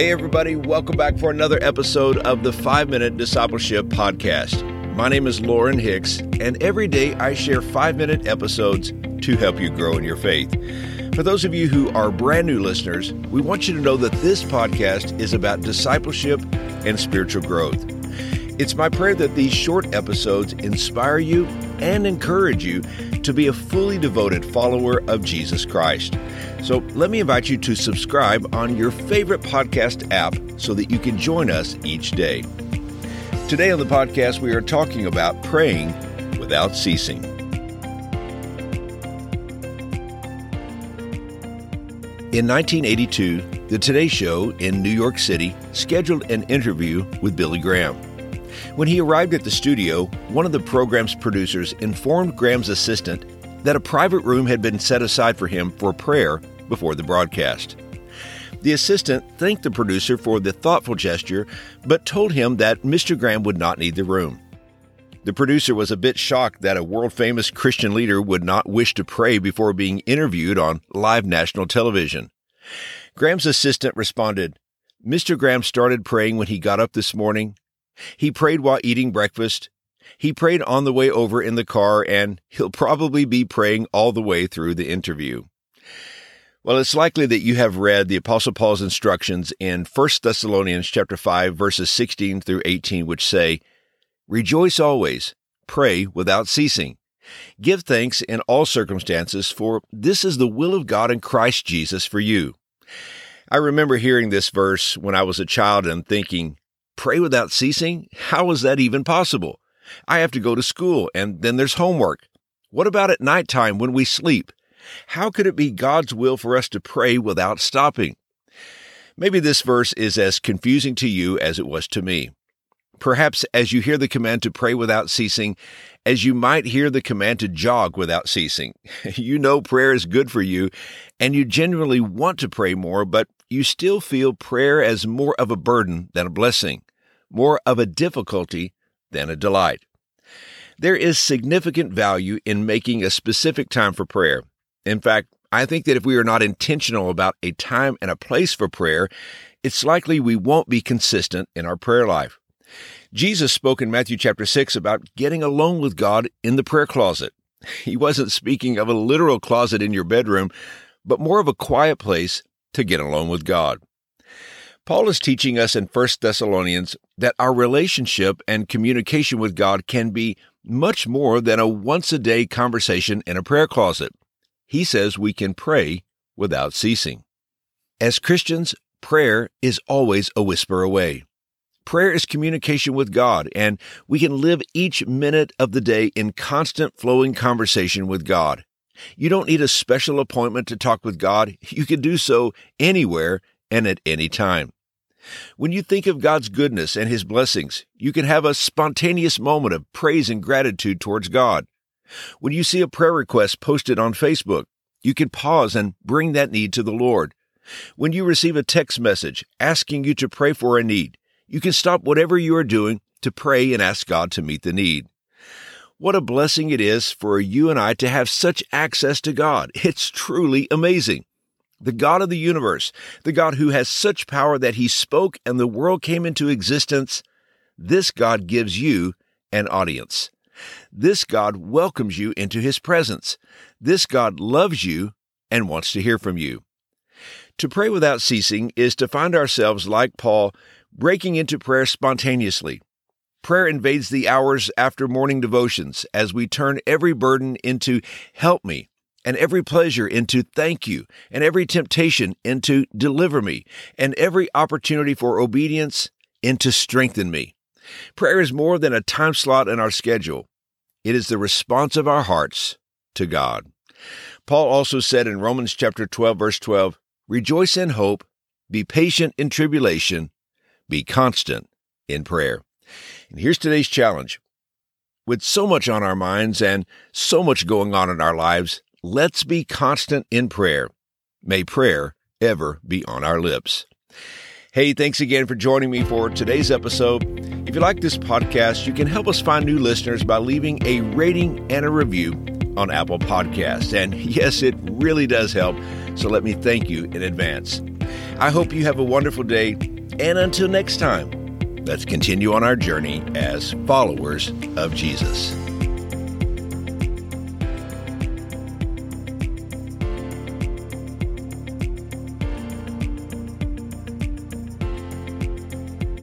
Hey, everybody, welcome back for another episode of the 5 Minute Discipleship Podcast. My name is Lauren Hicks, and every day I share 5 minute episodes to help you grow in your faith. For those of you who are brand new listeners, we want you to know that this podcast is about discipleship and spiritual growth. It's my prayer that these short episodes inspire you and encourage you to be a fully devoted follower of Jesus Christ. So let me invite you to subscribe on your favorite podcast app so that you can join us each day. Today on the podcast, we are talking about praying without ceasing. In 1982, The Today Show in New York City scheduled an interview with Billy Graham. When he arrived at the studio, one of the program's producers informed Graham's assistant that a private room had been set aside for him for prayer before the broadcast. The assistant thanked the producer for the thoughtful gesture, but told him that Mr. Graham would not need the room. The producer was a bit shocked that a world famous Christian leader would not wish to pray before being interviewed on live national television. Graham's assistant responded, Mr. Graham started praying when he got up this morning. He prayed while eating breakfast. He prayed on the way over in the car, and he'll probably be praying all the way through the interview. Well, it's likely that you have read the Apostle Paul's instructions in 1 Thessalonians chapter 5 verses 16 through 18 which say, Rejoice always, pray without ceasing. Give thanks in all circumstances, for this is the will of God in Christ Jesus for you. I remember hearing this verse when I was a child and thinking, pray without ceasing? How is that even possible? I have to go to school and then there's homework. What about at night time when we sleep? How could it be God's will for us to pray without stopping? Maybe this verse is as confusing to you as it was to me. Perhaps as you hear the command to pray without ceasing, as you might hear the command to jog without ceasing. You know prayer is good for you, and you genuinely want to pray more, but you still feel prayer as more of a burden than a blessing, more of a difficulty than a delight. There is significant value in making a specific time for prayer. In fact, I think that if we are not intentional about a time and a place for prayer, it's likely we won't be consistent in our prayer life. Jesus spoke in Matthew chapter 6 about getting alone with God in the prayer closet. He wasn't speaking of a literal closet in your bedroom, but more of a quiet place to get alone with God. Paul is teaching us in 1 Thessalonians that our relationship and communication with God can be much more than a once a day conversation in a prayer closet. He says we can pray without ceasing. As Christians, prayer is always a whisper away. Prayer is communication with God, and we can live each minute of the day in constant flowing conversation with God. You don't need a special appointment to talk with God. You can do so anywhere and at any time. When you think of God's goodness and His blessings, you can have a spontaneous moment of praise and gratitude towards God. When you see a prayer request posted on Facebook, you can pause and bring that need to the Lord. When you receive a text message asking you to pray for a need, you can stop whatever you are doing to pray and ask God to meet the need. What a blessing it is for you and I to have such access to God. It's truly amazing. The God of the universe, the God who has such power that he spoke and the world came into existence, this God gives you an audience. This God welcomes you into his presence. This God loves you and wants to hear from you. To pray without ceasing is to find ourselves like Paul breaking into prayer spontaneously. Prayer invades the hours after morning devotions as we turn every burden into help me, and every pleasure into thank you, and every temptation into deliver me, and every opportunity for obedience into strengthen me. Prayer is more than a time slot in our schedule. It is the response of our hearts to God. Paul also said in Romans chapter 12 verse 12, rejoice in hope, be patient in tribulation, be constant in prayer. And here's today's challenge. With so much on our minds and so much going on in our lives, let's be constant in prayer. May prayer ever be on our lips. Hey, thanks again for joining me for today's episode. If you like this podcast, you can help us find new listeners by leaving a rating and a review on Apple Podcasts. And yes, it really does help. So let me thank you in advance. I hope you have a wonderful day, and until next time, let's continue on our journey as followers of Jesus.